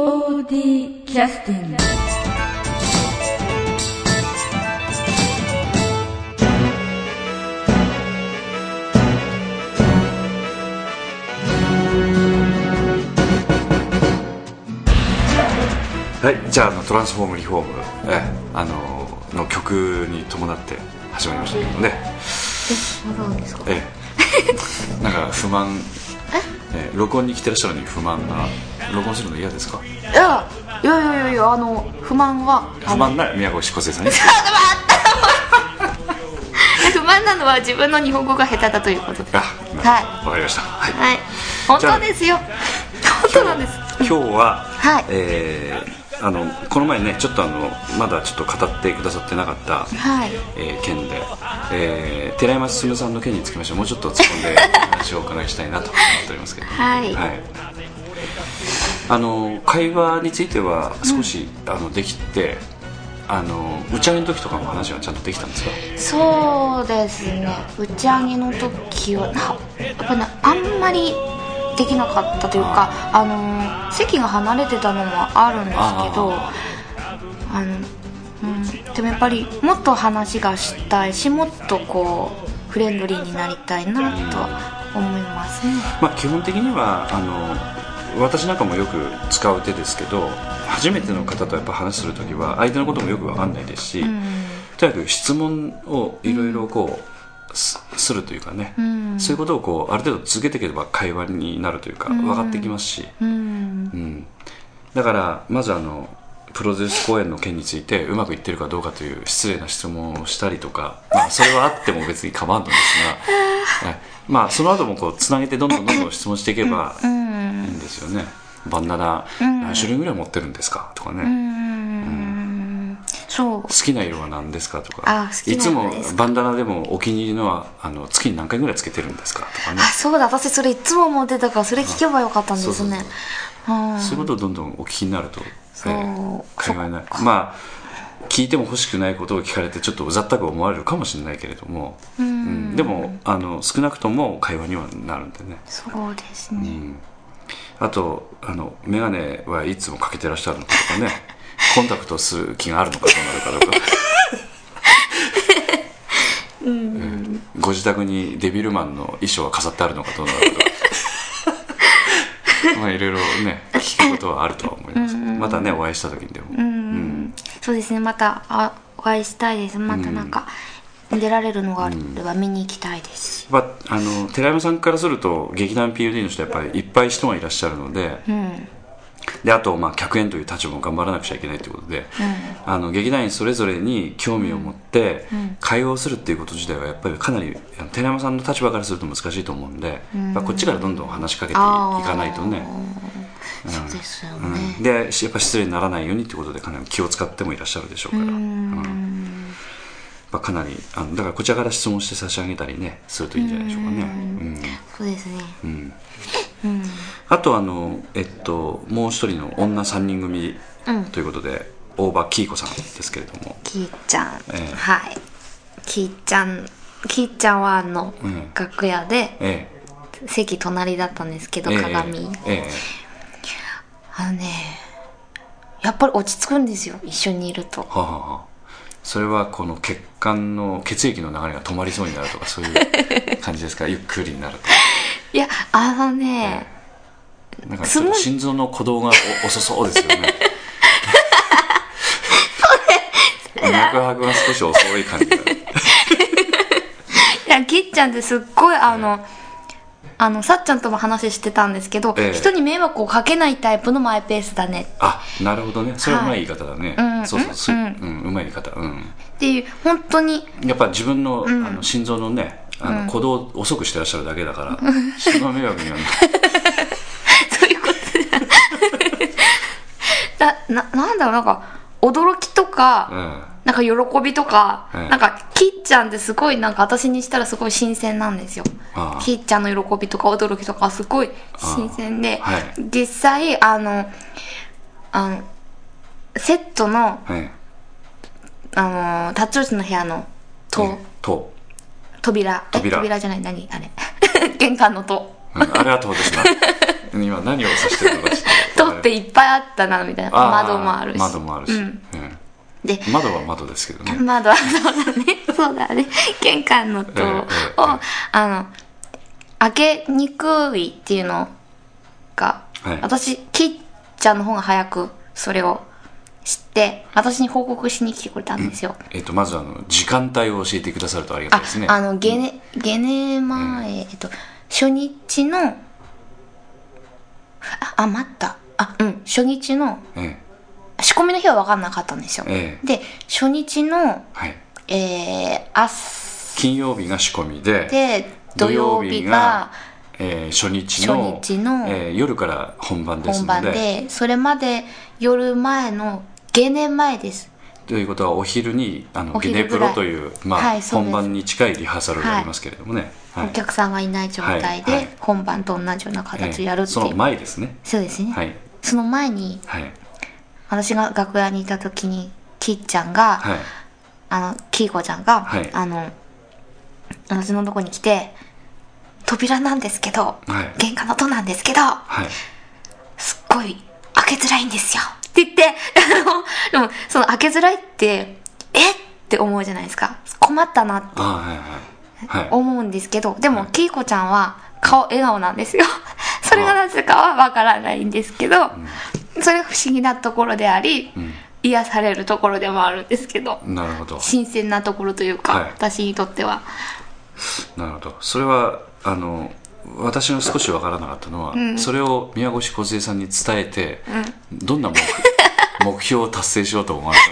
POD キャスティングはい、じゃああのトランスフォームリフォーム、えあのの曲に伴って始まりましたけどもね、え、まだなんですか？ええ、なんか不満、ええ、録音に来てらっしゃるのに不満な録音するの嫌ですか？いや、いやいやいやいや、あの、不満は、不満な宮越梢さんに。不満なのは自分の日本語が下手だということで。あ、はい。わかりました、はい。はい。本当ですよ。本当なんです。今日は、はい。えーあのこの前ねちょっとあのまだちょっと語ってくださってなかった、はい。えー件で、えー寺山進さんの件につきましてもうちょっと突っ込んでお話をお伺いしたいなと思っておりますけど。はいあの会話については少し、あのできてあの打ち上げの時とかの話はちゃんとできたんですか？そうですね。打ち上げの時は、なやっぱね、あんまりできなかったというか、あの、席が離れてたのもあるんですけど、ああの、うん、でもやっぱりもっと話がしたいしもっとこうフレンドリーになりたいなとは思いますね。まあ、基本的にはあの私なんかもよく使う手ですけど初めての方とやっぱ話する時は相手のこともよく分かんないですし、とにかく質問をいろいろこう、すするというかね、んそういうことをこうある程度続けていけば会話になるというか分かってきますし、うん。うんだからまずあのプロデュース公演の件についてうまくいってるかどうかという失礼な質問をしたりとか、まあ、それはあっても別に構わんのですが、はい。まあ、その後もこうつなげてどんどんどんどん質問していけばいいんですよね。バンダナ何種類ぐらい持ってるんですか？とかね、うん。そう。好きな色は何ですか？とか。あ好きいつもバンダナでもお気に入りのはあの月に何回ぐらいつけてるんですか？とかね。あそうだ。私それいつも思ってたからそれ聞けばよかったんですね。そうそう。うん。そういうことをどんどんお聞きになると、そう。会話になる。まあ聞いても欲しくないことを聞かれてちょっとうざったく思われるかもしれないけれども、うん。でもあの少なくとも会話にはなるんでね、そうですね、うん、あとあの眼鏡はいつもかけてらっしゃるのかとかね。コンタクトする気があるのかどうなるかど うかうん。ご自宅にデビルマンの衣装は飾ってあるのかどうなるかとか。まあいろいろね聞くことはあるとは思いますまたねお会いした時にでも、うんそうですねまたあお会いしたいです。またなんか、出られるのがあれば見に行きたいですし。やっぱあの寺山さんからすると劇団 POD の人はやっぱりいっぱい人がいらっしゃるので、うん。であと、まあ、客演という立場も頑張らなくちゃいけないということで、あの劇団員それぞれに興味を持って会話をするっていうこと自体はやっぱりかなり寺山さんの立場からすると難しいと思うんで、まあ、こっちからどんどん話しかけていかないとね、そうですようん。ね、でやっぱ失礼にならないようにっていうことでかなり気を使ってもいらっしゃるでしょうから、うん。まあ、かなりあのだからこちらから質問して差し上げたりねするといいんじゃないでしょうかね。うん。そうですね。うん。うん。あとあの、えっと、もう一人の女3人組うん。ということで、大場キー子さんですけれども、きーちゃん、ええ。はい。きーちゃんきーちゃんはあの、うん。楽屋でえ。席隣だったんですけど、ええ。鏡、ええあのねやっぱり落ち着くんですよ一緒にいると。はあはあはあ。それはこの血管の血液の流れが止まりそうになるとかそういう 感じですか？ゆっくりになるいやあのね、となんかちょっと心臓の鼓動がお遅そうですよね。脈拍が少し遅い感じが。いやきっちゃんってすっごいあの、あのさっちゃんとも話してたんですけど、ええ。人に迷惑をかけないタイプのマイペースだね。あなるほどね。それはうまい言い方だね、うん。そうそうそう、ううんんうまい言い方。うん。っていう本当に。やっぱ自分の,、あの心臓のねあの鼓動を遅くしてらっしゃるだけだから、人の迷惑には そういうことでだ ななんだろうなんか驚きとか、うんなんか喜びとか、うんなんかきっちゃんってすごいなんか私にしたらすごい新鮮なんですよ。きっちゃんの喜びとか驚きとかすごい新鮮で、はい。実際あのあのセットのはいあのタッチオチの部屋の戸、うんと、扉。え扉。扉じゃない何？あれ。玄関の戸うんあれはどうですか今何を指してるのかちょっ取っていっぱいあったなみたいな。窓もあるし。窓もあるし、うんうんで窓は窓ですけどね。窓はそうだね。そうだね。玄関の戸を、ええええあの開けにくいっていうのが、はい。私キッちゃんの方が早くそれを知って私に報告しに来てくれたんですよ、えっとまずあの時間帯を教えてくださるとありがたあいですね。あのゲネゲネ前、えっと初日のああ待った。あうん。初日のえ仕込みの日は分かんなかったんですよ、ええ。で初日のえはい。えー、朝。金曜日が仕込みでで土曜日がえー初日の初日のえー夜から本番です本番のででそれまで夜前のゲネ前です。ということはお昼にあのおゲネプロという、まあはい本番に近いリハーサルがありますけれどもね、はい。お客さんがいない状態はいはい。で本番と同じような形をやるっていう、えーその前ですね。そうですね、はい。その前にはい私が楽屋にいた時にきっちゃんが、はい。あのきいこちゃんが、はい。あの私のとこに来て扉なんですけど、はい。玄関の戸なんですけどはい。すっごい開けづらいんですよ。って言って あのでもその開けづらいってえ？って思うじゃないですか。困ったなって思うんですけどでもきい。こちゃんは顔笑顔なんですよ。それがなぜかはわからないんですけど、それが不思議なところであり、ん。癒されるところでもあるんですけどなるほど。新鮮なところというか、はい。私にとっては。なるほど。それはあの私が少しわからなかったのは、それを宮越梢さんに伝えて、どんな目 目標を達成しようと思われた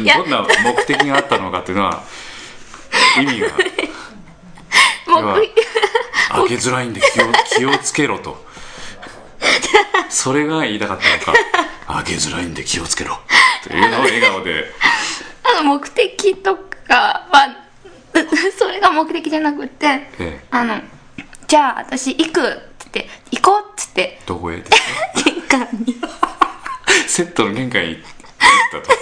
の？や。かどんな目的があったのかっていうのは意味が。もう要は開けづらいんで気を気をつけろとそれが言いたかったのか。開けづらいんで気をつけろ。というのを笑顔で。あの目的とかは それが目的じゃなくてええ。あのじゃあ私行くっつって行こうっつって。どこへですか？玄関に。セットの玄関に行ったと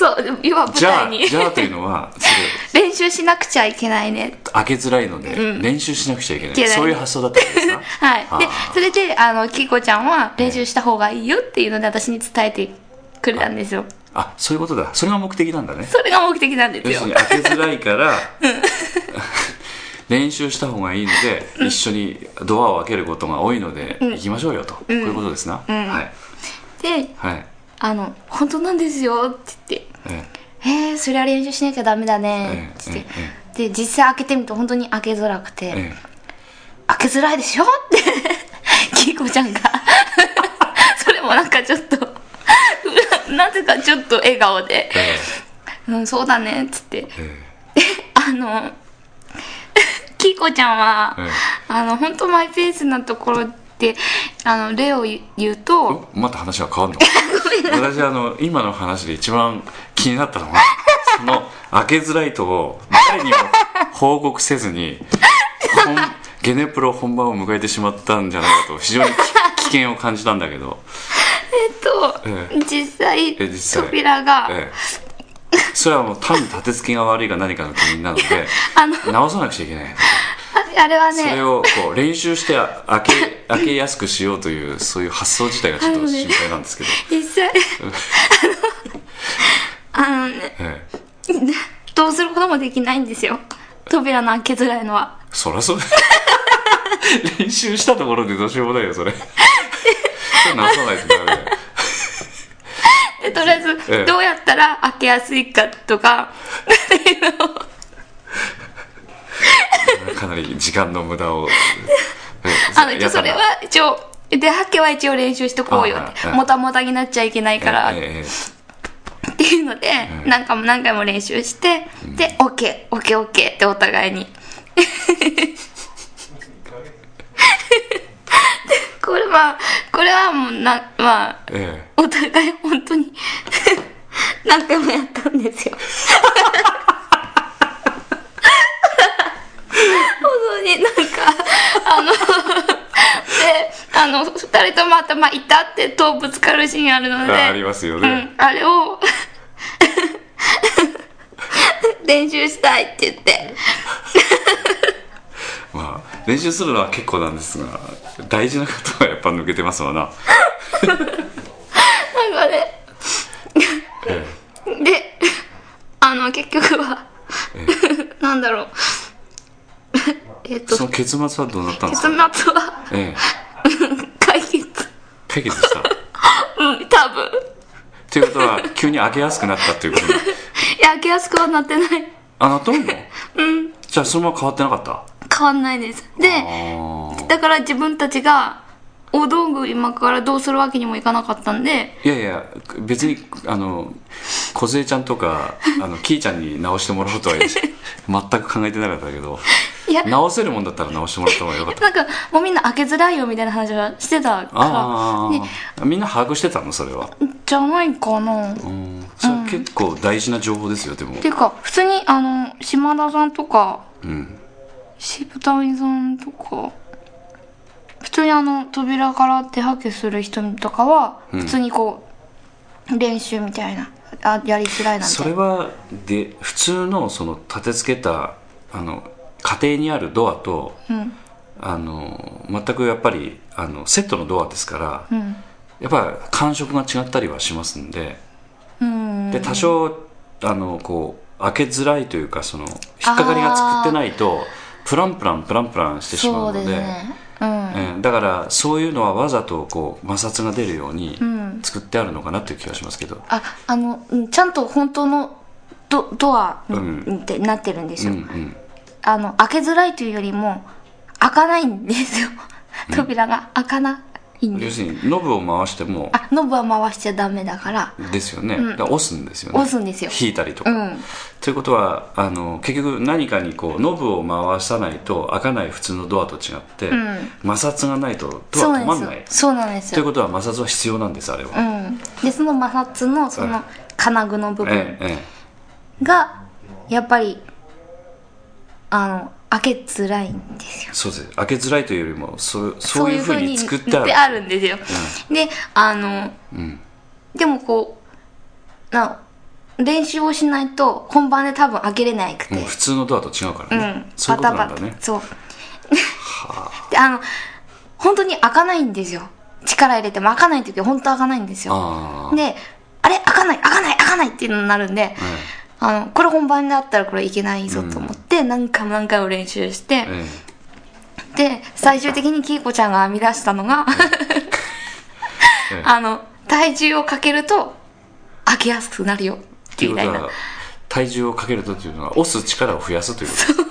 そう今舞じゃあじゃあというのはそ練習しなくちゃいけないね。れ開けづらいので、練習しなくちゃいけない。ない。そういう発想だったんですか？はい。であ。ー、それで、あの、きいこちゃんは練習した方がいいよっていうので私に伝えてくれたんですよ。あそういうことだ。それが目的なんだね。それが目的なんですよ。要するに。開けづらいから 練習した方がいいので、一緒にドアを開けることが多いので、行きましょうよと、こういうことですな、はい。で、はいあの、本当なんですよって言って、ええー、そりゃ練習しなきゃダメだね。って言って、で、実際開けてみると本当に開けづらくて、ええ開けづらいでしょって、きいこちゃんが。それもなんかちょっと、なぜかちょっと笑顔で、えうん、そうだねっつって。え あの、きいこちゃんは、ええあの、本当マイペースなところで、あの、例を言うと、おまた話が変わるの？私あの今の話で一番気になったのは その開けづらいとを誰にも報告せずに本ゲネプロ本番を迎えてしまったんじゃないかと非常に 危険を感じたんだけど、えっと、え実際え実際。扉が、ええ、それはもう単に立て付けが悪いか何かの原因なのであの直さなくちゃいけない。ああれはね。それをこう練習して開け開けやすくしようというそういう発想自体がちょっと心配なんですけど、実際あのねええ、どうすることもできないんですよ。扉の開けづらいのは。そりゃそう。だ練習したところでどうしようもないよそれ。それ直さないとダメだよ。でとりあえず、ええ。どうやったら開けやすいかとかっていうのをかなり時間の無駄を、ええあの一応それは一応出はけは一応練習しとこうよってもたもたになっちゃいけないから、っていうので、何回も何回も練習して、で、OK、OK、OK ってお互いに。でこれは、これはもうな、まあ、ええ。お互い本当に何回もやったんですよ。本当になんか、あの、で、あの、二人とも頭痛ってとぶつかるシーンあるので、あありますよね、うん、あれを練習したいって言って。まあ、練習するのは結構なんですが大事なことはやっぱ抜けてますわな。なんかね。えであの結局はえ。なんだろうえっとその結末はどうなったんです結か末は？ええ。解決。解決した？うん多分。ということは急に開けやすくなったっていうこと？に いや開けやすくはなってない。あなったの？うん。じゃあそのまま変わってなかった？変わんないです。でだから自分たちがお道具今からどうするわけにもいかなかったんで。いやいや別にあの梢ちゃんとかあのキーちゃんに直してもらおうとは全く考えてなかったけどいや。直せるもんだったら直してもらった方がよかった。なんかもうみんな開けづらいよみたいな話はしてたから。あであみんな把握してたの？それは。じゃないかな。うん。それは結構大事な情報ですよでも。っていうか普通にあの島田さんとかうん。渋谷さんとか普通にあの扉から手はけする人とかは普通にこう、練習みたいなあやりづらいなんて。それはで普通のその立て付けたあの家庭にあるドアとうん。あの全くやっぱりあのセットのドアですからうん。やっぱり感触が違ったりはしますんでうん。で多少あのこう開けづらいというかその引っかかりが作ってないとプランプランプランプランしてしまそううのでうん、えーだからそういうのはわざとこう摩擦が出るようにうん。作ってあるのかなっていう気がしますけど、ああのうんちゃんと本当のドドアうん。ってなってるんですよ、うんうんあの開けづらいというよりも開かないんですよ。扉が開かないんです。要するにノブを回しても。あノブは回しちゃダメだから。ですよね、うん。だから押すんですよね。押すんですよ。引いたりとか、うん。ということはあの結局何かにこうノブを回さないと開かない普通のドアと違って、ん。摩擦がないとドそうア止まんない。そうなんです。よ。ということは摩擦は必要なんですあれは、うん。でその摩擦のその金具の部分えええ。がやっぱりあの開けづらいんですよ。えそうです。開けづらいというよりもそうそそうういふうふうに作ってある。あるんですよ、であのうん。でもこうな練習をしないと本番で多分開けれないくて、普通のドアと違うからね、うん、そういうことなんだね。そう。であの本当に開かないんですよ。力入れても開かない時は本当開かないんですよ。であれ？開かない開かない開かないっていうのになるんで、あのこれ本番になったらこれいけないぞと思って、何回も何回も練習して、えで最終的にキイコちゃんが編み出したのが あの体重をかけると開けやすくなるよみたいうことは体重をかけるとというのは押す力を増やすということ。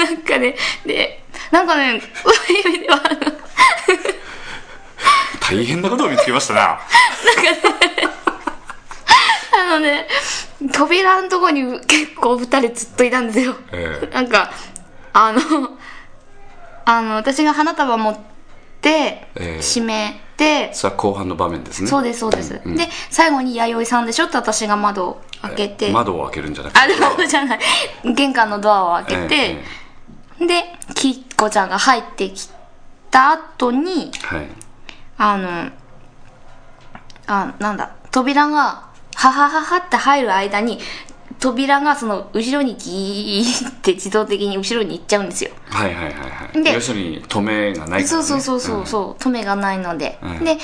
なんかねでなんかねそういう意味では大変なことを見つけましたな。あのね、扉のとこに結構二人ずっといたんですよ。ええ。なんか、あの、あの、私が花束持って、ええ。閉めて、さあ後半の場面ですね。そうです、そうです。んん。で、最後に弥生さんでしょ？って私が窓を開けて、窓を開けるんじゃなくて。あ、で窓じゃない。玄関のドアを開けて、ええで、きっこちゃんが入ってきた後に、はい。あの、あ、なんだ、扉が、ははははって入る間に、扉がその後ろにギーって自動的に後ろに行っちゃうんですよ。はいはいはいはい。で要するに止めがないから、ね、そうそうそうそう、んそう、止めがないので。うん。で、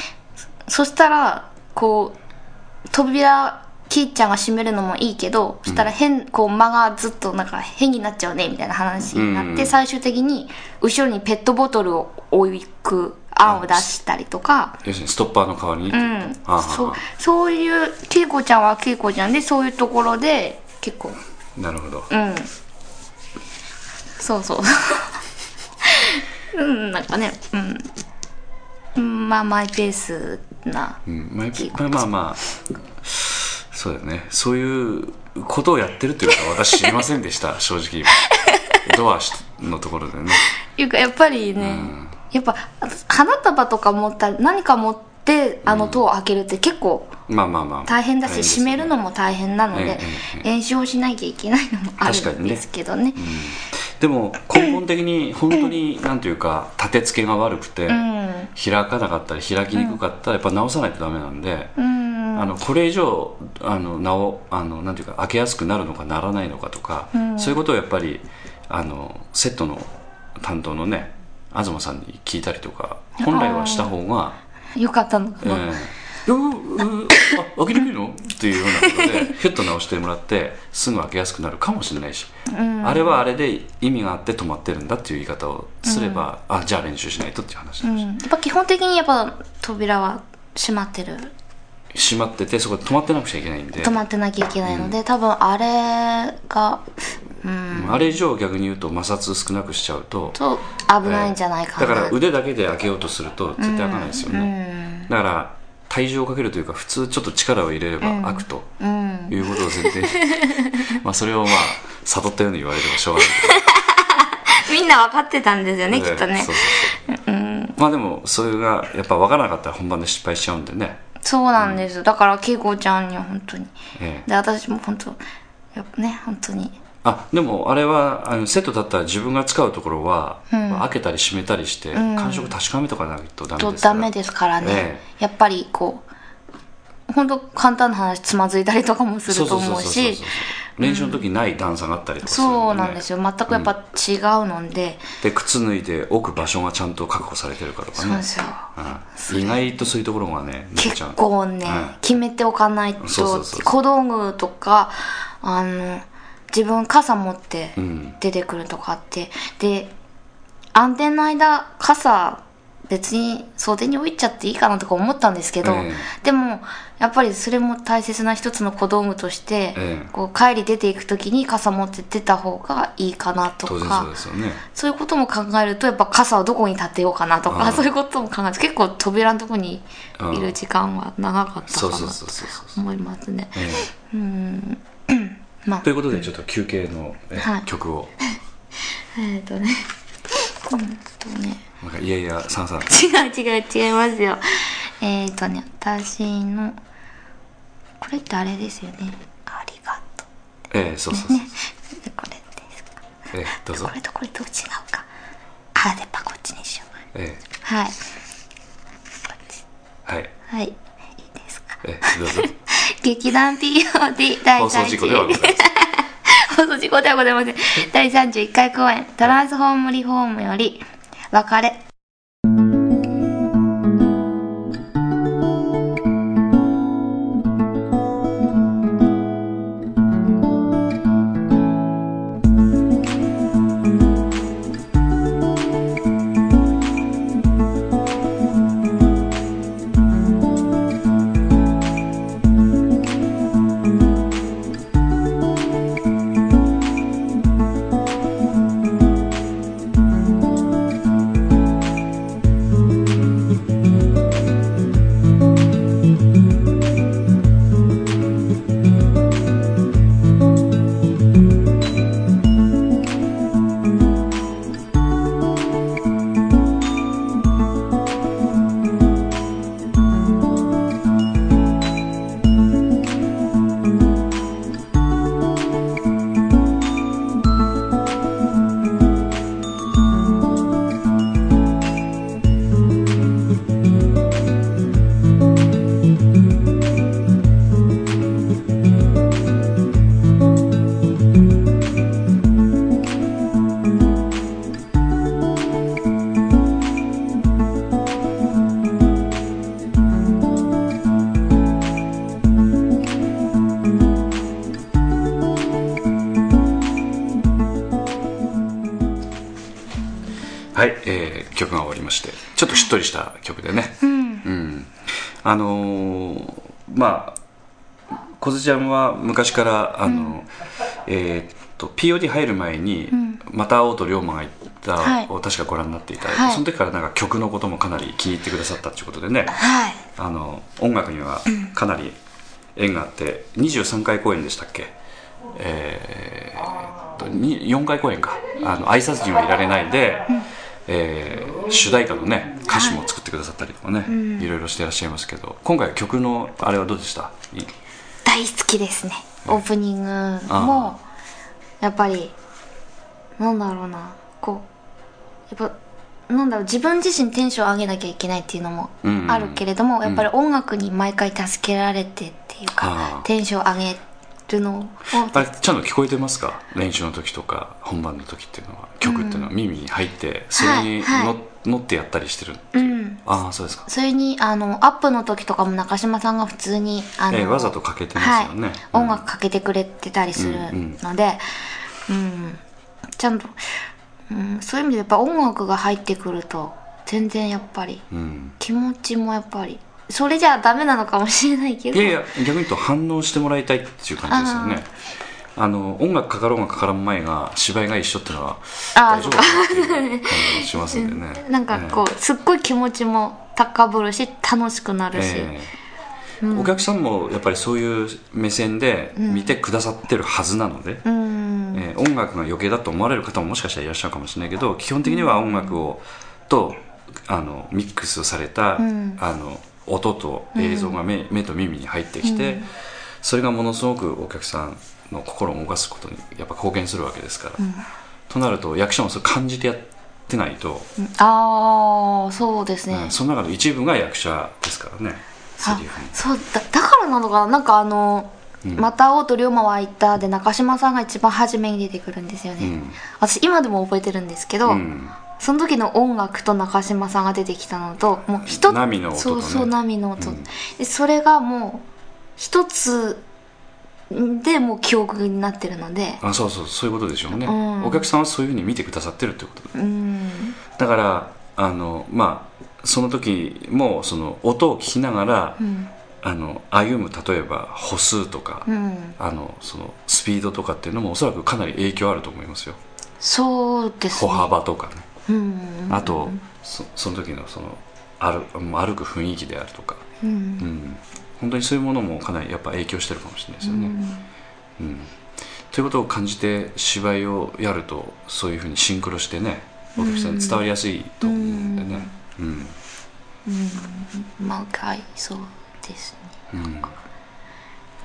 そしたら、こう、扉、キーちゃんが閉めるのもいいけど、そしたら変、こう間がずっとなんか変になっちゃうね、みたいな話になって、うん。最終的に後ろにペットボトルを置く案を出したりとか、要するにストッパーの代わりに？うん。そうそういう恵子ちゃんは恵子ちゃんでそういうところで結構。なるほど。うん。そうそう。うんなんかねうん。うんまあマイペースなうんまあ、まあまあまあ。そうだよね。そういうことをやってるというか私知りませんでした正直 ドアのところでね。いうかやっぱりね、やっぱ花束とか持ったり何か持ってあの戸を開けるって結構まあまあまあ。大変だし、閉めるのも大変なので、ええええ練習をしなきゃいけないのもあるんですけどね。でも根本的に本当になんていうか 立て付けが悪くて、うん。開かなかったり開きにくかったらやっぱ直さないとダメなんで、うん。あのこれ以上あのなおあのなんていうか開けやすくなるのかならないのかとか、そういうことをやっぱりあのセットの担当のね東さんに聞いたりとか本来はした方がよかったの。かえ。な、えうううあ開けてみるの？っていうようなことでヒュッと直してもらってすぐ開けやすくなるかもしれないし、あれはあれで意味があって止まってるんだっていう言い方をすれば、あじゃあ練習しないとっていう話うなんん、やっぱ基本的にやっぱ扉は閉まってる。閉まっててそこで止まってなくちゃいけないんで。止まってなきゃいけないので、多分あれがうんあれ以上逆に言うと摩擦少なくしちゃうとと危ないんじゃないかな、だから腕だけで開けようとすると絶対開かないですよね、だから体重をかけるというか普通ちょっと力を入れれば開くとうん。いうことを前提に。まあそれをまあ悟ったように言われてもしょうがない。みんな分かってたんですよね、ええきっとね。そうそうそう。まあでもそれがやっぱ分からなかったら本番で失敗しちゃうんでね、そうなんです、だから恵子ちゃんには本当に。ええ。で私も本当やっぱね本当にあでもあれはあのセットだったら自分が使うところは、まあ開けたり閉めたりして、感触確かめとかないとダメとですから。ダメですからね、えやっぱりこう本当簡単な話つまずいたりとかもすると思うし。練習の時ない段差があったりとかするんで、ね、そうなんですよ。全くやっぱ違うので、で靴脱いで置く場所がちゃんと確保されてるかとかね。そうですよ。うん、意外とそういうところがね結ゃう。構ね、うん。決めておかないとそうそうそう。小道具とかあの自分傘持ってうん。出てくるとかあって、で安全の間傘別に袖に置いちゃっていいかなとか思ったんですけど、ええ。でもやっぱりそれも大切な一つの小道具として、ええ。こう帰り出ていく時に傘持って出た方がいいかなと当然そうかですよね。そういうことも考えるとやっぱ傘をどこに立てようかなとかそういうことも考えて結構扉のとこにいる時間は長かったかなと思いますね。え。うんまあ。えということでちょっと休憩の、えはい。曲を。えっ、とね。うんとね。なんかいやいやさんさん。違う違う違いますよ。えっ、とね私のこれってあれですよね。ありがとええそうそうそう、うでこれですか。ええどうぞ。これとこれどう違うか。あでやっぱこっちにしよう。えはい。はい。はい。いいですか。ええどうぞ 劇団 POD 第放送事故ではございません放送事故ではございません。第31回公演。トランスフォームリフォームより別れした曲でね。うん、あのーまあ小津ちゃんは昔からあの、えーっと POD 入る前に「また会おうと龍馬が言った」はい。を確かご覧になっていた、はい。その時からなんか曲のこともかなり気に入ってくださったということでね。はい。あの音楽にはかなり縁があって23回公演でしたっけ？えーっとに4回公演か「あの挨拶にはいられないで」えー主題歌のね歌詞も作ってくださったりとかね、い。ろいろしてらっしゃいますけど今回曲のあれはどうでした？い大好きですね。オープニングもやっぱりなんだろうな。こうやっぱなんだろう自分自身テンション上げなきゃいけないっていうのもうんうんあるけれども、やっぱり音楽に毎回助けられてっていうか、あーテンション上げるの？をあれちゃんと聞こえてますか？練習の時とか本番の時っていうのは。曲っていうのは耳に入ってそれにはいはの乗ってやったりしてるうん。ああそうですか。それにあのアップの時とかも中島さんが普通にあの、ええわざとかけてますよね。はい、うん音楽かけてくれてたりするので、うん。ちゃんと、うん、そういう意味でやっぱ音楽が入ってくると全然やっぱりうん。気持ちもやっぱりそれじゃダメなのかもしれないけど。いやいや逆に言うと反応してもらいたいっていう感じですよね。あの音楽かかろうがかからん前が芝居が一緒っていうのは大丈夫かなっていう感じがしますんでね。なんかこう、すっごい気持ちも高ぶるし楽しくなるし、ええ。お客さんもやっぱりそういう目線で見てくださってるはずなので、うん。えー音楽が余計だと思われる方ももしかしたらいらっしゃるかもしれないけど基本的には音楽をとあのミックスされた、ん。あの音と映像が目,、目と耳に入ってきて、それがものすごくお客さんの心を動かすことにやっぱ貢献するわけですから、となると役者もそれ感じてやってないと、ああそうですね、うん。その中の一部が役者ですからね。そうだだからなのかな？なんかあの「また会おうと龍馬は言った」で中島さんが一番初めに出てくるんですよね、うん。私今でも覚えてるんですけど、うんその時の音楽と中島さんが出てきたのともう一つ波の音とね。そうそう波の音、うん。でそれがもう一つでもう記憶になってるので。あそうそうそういうことでしょうね、うん。お客さんはそういうふうに見てくださってるってことうん。だからあのまあその時もその音を聞きながら、うん。あの歩む例えば歩数とか、うん。あのそのスピードとかっていうのもおそらくかなり影響あると思いますよ。そうです歩ね幅とかね、うんあとそその時のその歩歩く雰囲気であるとか、うん。うん、本当にそういうものもかなりやっぱ影響してるかもしれないですよね、うん。ということを感じて芝居をやるとそういうふうにシンクロしてねお客さんに伝わりやすいと思うんでね、うん。うん。まあ回そうですね。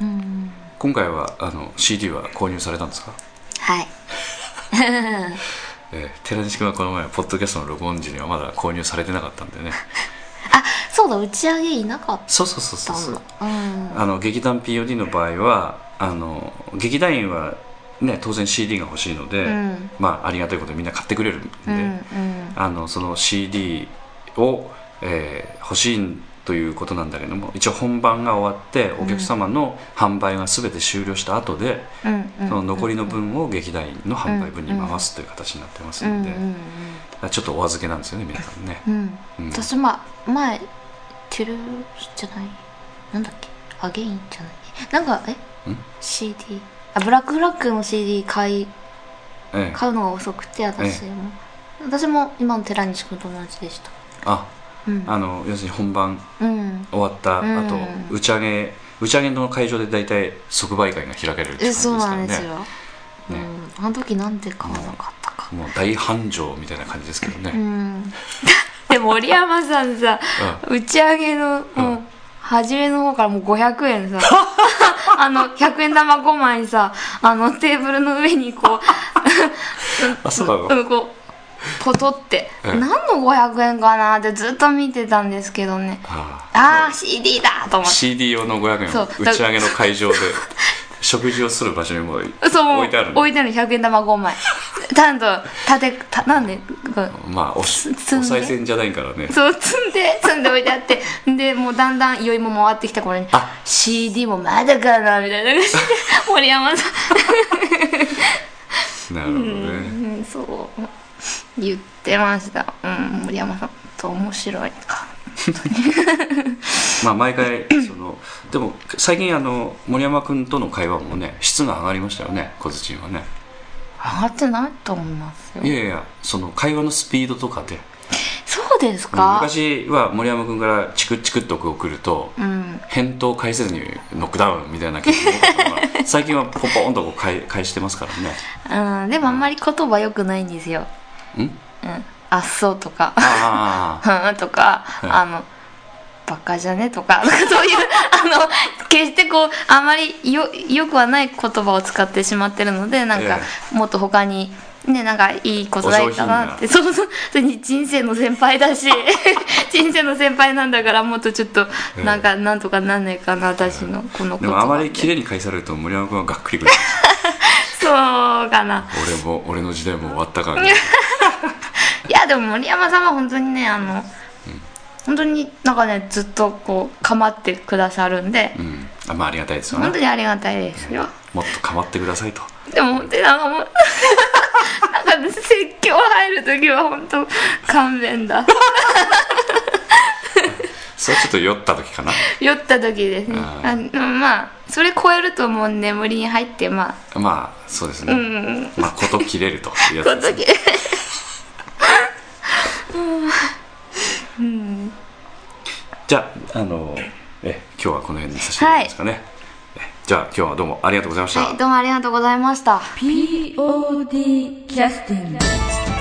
うん。うん。今回はあの CD は購入されたんですか、はい えー寺西君はこの前ポッドキャストの録音時にはまだ購入されてなかったんでね。あそうだ打ち上げいなかっそうそうそうたそうそううん。あの劇団 POD の場合はあの劇団員はね当然 CD が欲しいので、うん。まあありがたいことでみんな買ってくれるんで、うんうん。あのその CD を、えー欲しいということなんだけども一応本番が終わってお客様の販売が全て終了した後で、その残りの分を劇団員の販売分に回すという形になってますうんので、うんちょっとお預けなんですよね皆さんね、うん。うん。私ま前トゥルーじゃない？なんだっけ？アゲインじゃない？なんかえ？ん？CD あブラックフラッグの CD 買いええ。買うのが遅くて私も、私も今の寺西君と同じでした。あうんあの要するに本番うん。終わった後、うん。打ち上げ打ち上げの会場で大体即売会が開けるって感じですえそうからねなんですよ、ね。うん。あの時なんで買わなかったか。もう大繁盛みたいな感じですけどね、うん。で森山さんさ、打ち上げのもう初めの方からもう500円さ あの100円玉5枚さあのテーブルの上にこう あそうなの？うんこうポトって、うん。何の500円かなってずっと見てたんですけどね。ああ。あ CD だと思って。CD 用の500円打ち上げの会場で食事をする場所にも置いてあるの。置いてある100円玉5枚。ちゃんと立てたなんで？まあおしお賽銭じゃないからね。そう積んで積んで置いてあって。でもうだんだん酔いも回ってきた頃にあ。CD もまだかなみたいな感じで 森山さなるほどね、ん、うん、そう言ってました、うん、森山さんと面白いか。まあ毎回そのでも最近あの森山君との会話もね質が上がりましたよね小槌はね。上がってないと思いますよ。いやいやその会話のスピードとかで。そうですうんか昔は森山君からチクチクっと送ると、うん。返答返せずにノックダウンみたいな結構最近はポンポンとこう返返してますからね。うん、でもあんまり言葉良くないんですよ。ん。うん。あっそうとか、とか、いあの、バカじゃね？とか、なんかそういう、あの、決してこう、あまりよ、よくはない言葉を使ってしまってるので、なんか、もっと他に、ねなんかいいことだったなって。そうそう。人生の先輩だし 人生の先輩なんだからもっとちょっとなんかなんとかなんないかな私のこのことでもあまり綺麗に返されると森山君はがっくりくる。そうかな。俺も俺の時代も終わったから、いやでも森山さんは本当にねあの、本当になんかねずっとこう構ってくださるんで、うん。あまあありがたいですよね。本当にありがたいですよ。もっと構ってくださいと。でも本当になんかもうなんか説教入る時は本当勘弁だ。それはちょっと酔った時かな。酔った時ですね。ああでもまあそれ超えるともう眠りに入ってまあ。まあそうですね、うんまあ事切れるというこのやつです、ね、時じゃああのえ今日はこの辺にさせていただきますかね、えじゃあ今日はどうもありがとうございました、はいどうもありがとうございました。POD キャスティング